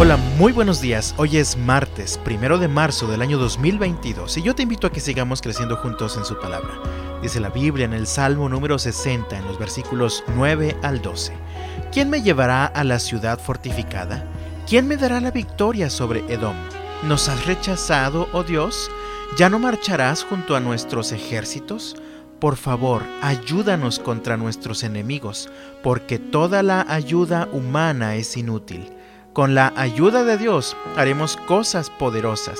Hola, muy buenos días. Hoy es martes, primero de marzo del año 2022 y yo te invito a que sigamos creciendo juntos en su palabra. Dice la Biblia en el Salmo número 60 en los versículos 9 al 12. ¿Quién me llevará a la ciudad fortificada? ¿Quién me dará la victoria sobre Edom? ¿Nos has rechazado, oh Dios? ¿Ya no marcharás junto a nuestros ejércitos? Por favor, ayúdanos contra nuestros enemigos, porque toda la ayuda humana es inútil. Con la ayuda de Dios haremos cosas poderosas,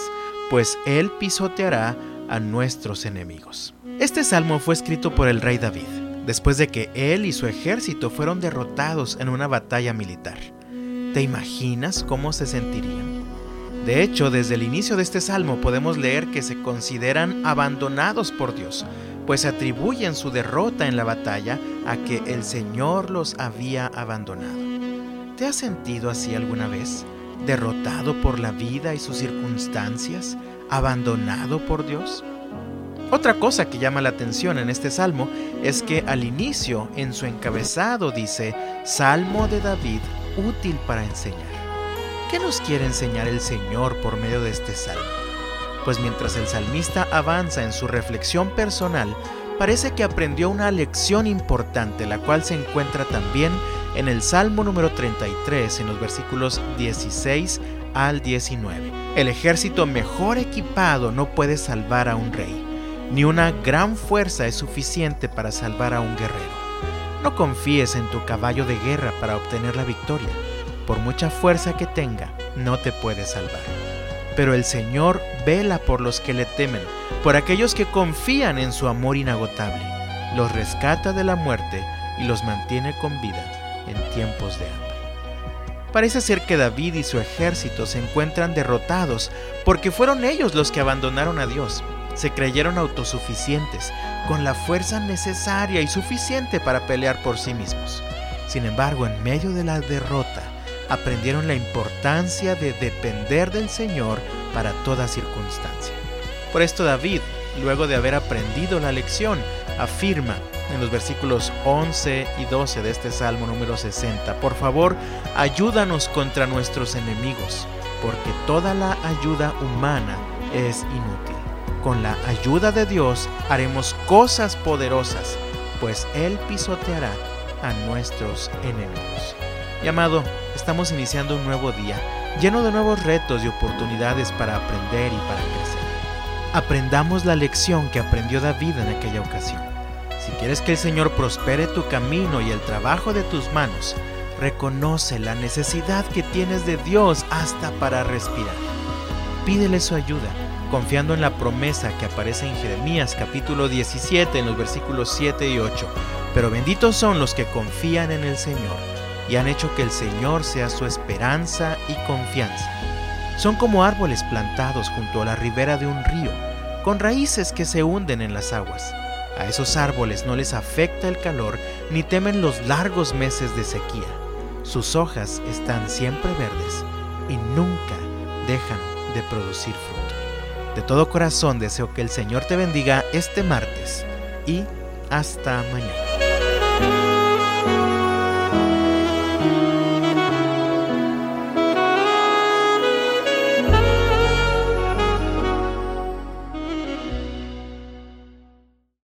pues Él pisoteará a nuestros enemigos. Este salmo fue escrito por el rey David, después de que él y su ejército fueron derrotados en una batalla militar. ¿Te imaginas cómo se sentirían? De hecho, desde el inicio de este salmo podemos leer que se consideran abandonados por Dios, pues atribuyen su derrota en la batalla a que el Señor los había abandonado. ¿Te has sentido así alguna vez? ¿Derrotado por la vida y sus circunstancias? ¿Abandonado por Dios? Otra cosa que llama la atención en este salmo es que al inicio, en su encabezado, dice, Salmo de David, útil para enseñar. ¿Qué nos quiere enseñar el Señor por medio de este salmo? Pues mientras el salmista avanza en su reflexión personal, parece que aprendió una lección importante, la cual se encuentra también en el Salmo número 33, en los versículos 16 al 19. El ejército mejor equipado no puede salvar a un rey, ni una gran fuerza es suficiente para salvar a un guerrero. No confíes en tu caballo de guerra para obtener la victoria. Por mucha fuerza que tenga, no te puede salvar. Pero el Señor vela por los que le temen, por aquellos que confían en su amor inagotable. Los rescata de la muerte y los mantiene con vida en tiempos de hambre. Parece ser que David y su ejército se encuentran derrotados porque fueron ellos los que abandonaron a Dios. Se creyeron autosuficientes, con la fuerza necesaria y suficiente para pelear por sí mismos. Sin embargo, en medio de la derrota, aprendieron la importancia de depender del Señor para toda circunstancia. Por esto David, luego de haber aprendido la lección, afirma en los versículos 11 y 12 de este Salmo número 60. Por favor, ayúdanos contra nuestros enemigos, porque toda la ayuda humana es inútil. Con la ayuda de Dios haremos cosas poderosas, pues Él pisoteará a nuestros enemigos. Y amado, estamos iniciando un nuevo día, lleno de nuevos retos y oportunidades para aprender y para crecer. Aprendamos la lección que aprendió David en aquella ocasión si quieres que el Señor prospere tu camino y el trabajo de tus manos, reconoce la necesidad que tienes de Dios hasta para respirar. Pídele su ayuda, confiando en la promesa que aparece en Jeremías capítulo 17 en los versículos 7 y 8. Pero benditos son los que confían en el Señor y han hecho que el Señor sea su esperanza y confianza. Son como árboles plantados junto a la ribera de un río, con raíces que se hunden en las aguas a esos árboles no les afecta el calor ni temen los largos meses de sequía. Sus hojas están siempre verdes y nunca dejan de producir fruto. De todo corazón deseo que el Señor te bendiga este martes y hasta mañana.